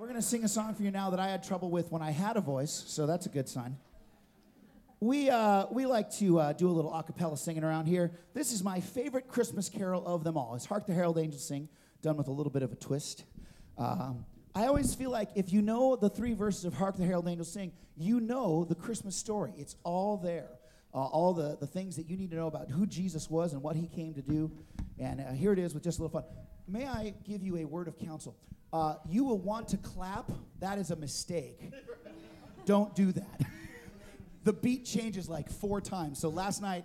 We're going to sing a song for you now that I had trouble with when I had a voice, so that's a good sign. We, uh, we like to uh, do a little a cappella singing around here. This is my favorite Christmas carol of them all. It's Hark the Herald Angels Sing, done with a little bit of a twist. Um, I always feel like if you know the three verses of Hark the Herald Angels Sing, you know the Christmas story. It's all there. Uh, all the, the things that you need to know about who Jesus was and what he came to do. And uh, here it is with just a little fun. May I give you a word of counsel? Uh, you will want to clap. That is a mistake. Don't do that. the beat changes like four times. So last night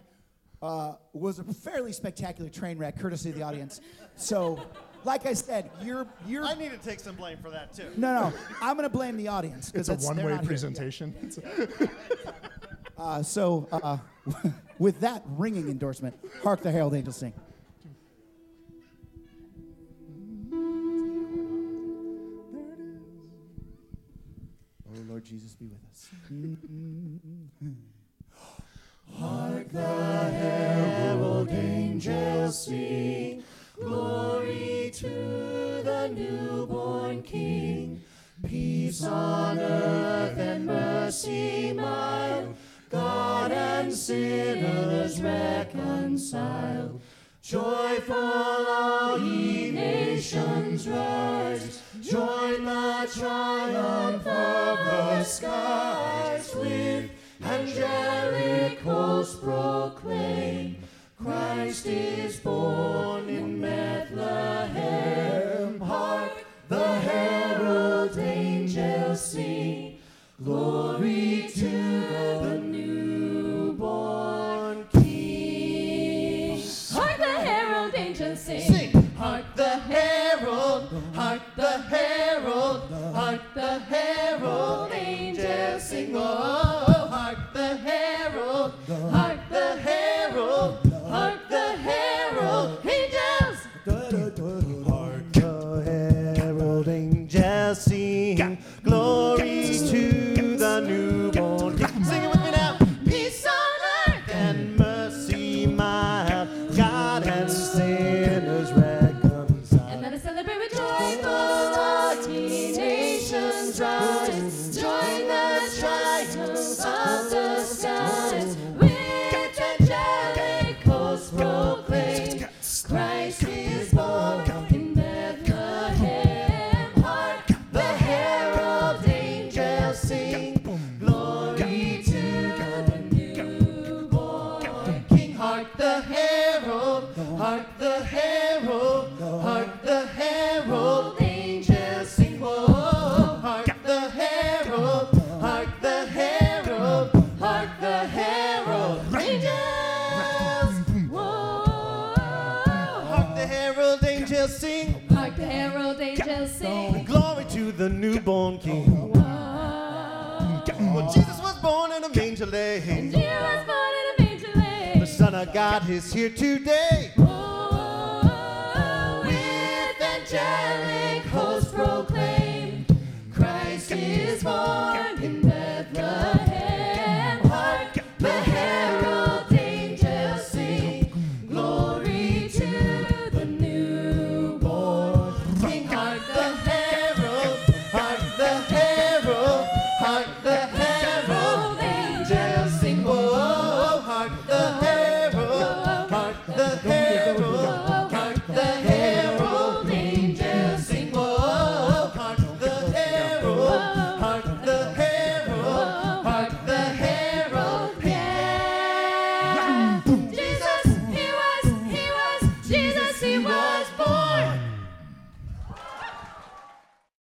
uh, was a fairly spectacular train wreck, courtesy of the audience. So, like I said, you're you're. I need to take some blame for that too. No, no, I'm going to blame the audience. 'cause It's a one-way not here. presentation. Uh, so, uh, with that ringing endorsement, hark the herald angels sing. Lord Jesus, be with us. Mm-hmm. Hark the herald angels sing, glory to the newborn King. Peace on earth and mercy mild, God and sinners reconciled. Joyful all ye nations rise, join the triumph skies with angelic hosts proclaim, Christ is born in Bethlehem. Hark, the herald angels sing, glory to the newborn King. Hark the herald angels sing. Sing, hark the herald, hark the herald, hark the herald hark the herald, hark the herald angels. Hark the herald angels sing, glory to the newborn King. Sing it with me now. Peace on earth and mercy mild, God and sinners reconciled. And let us celebrate with joyful all ye nations rise. Join the triumphs of the herald, hark the herald, hark the herald angels sing. Oh, hark the herald, hark the herald, hark the herald angels. Whoa. Hark the herald angels sing, Hark the herald angels sing. glory to the newborn King. Whoa. Well, Jesus was born in a manger lay. Jesus God is here today. Oh, with angelic hosts proclaim, Christ is born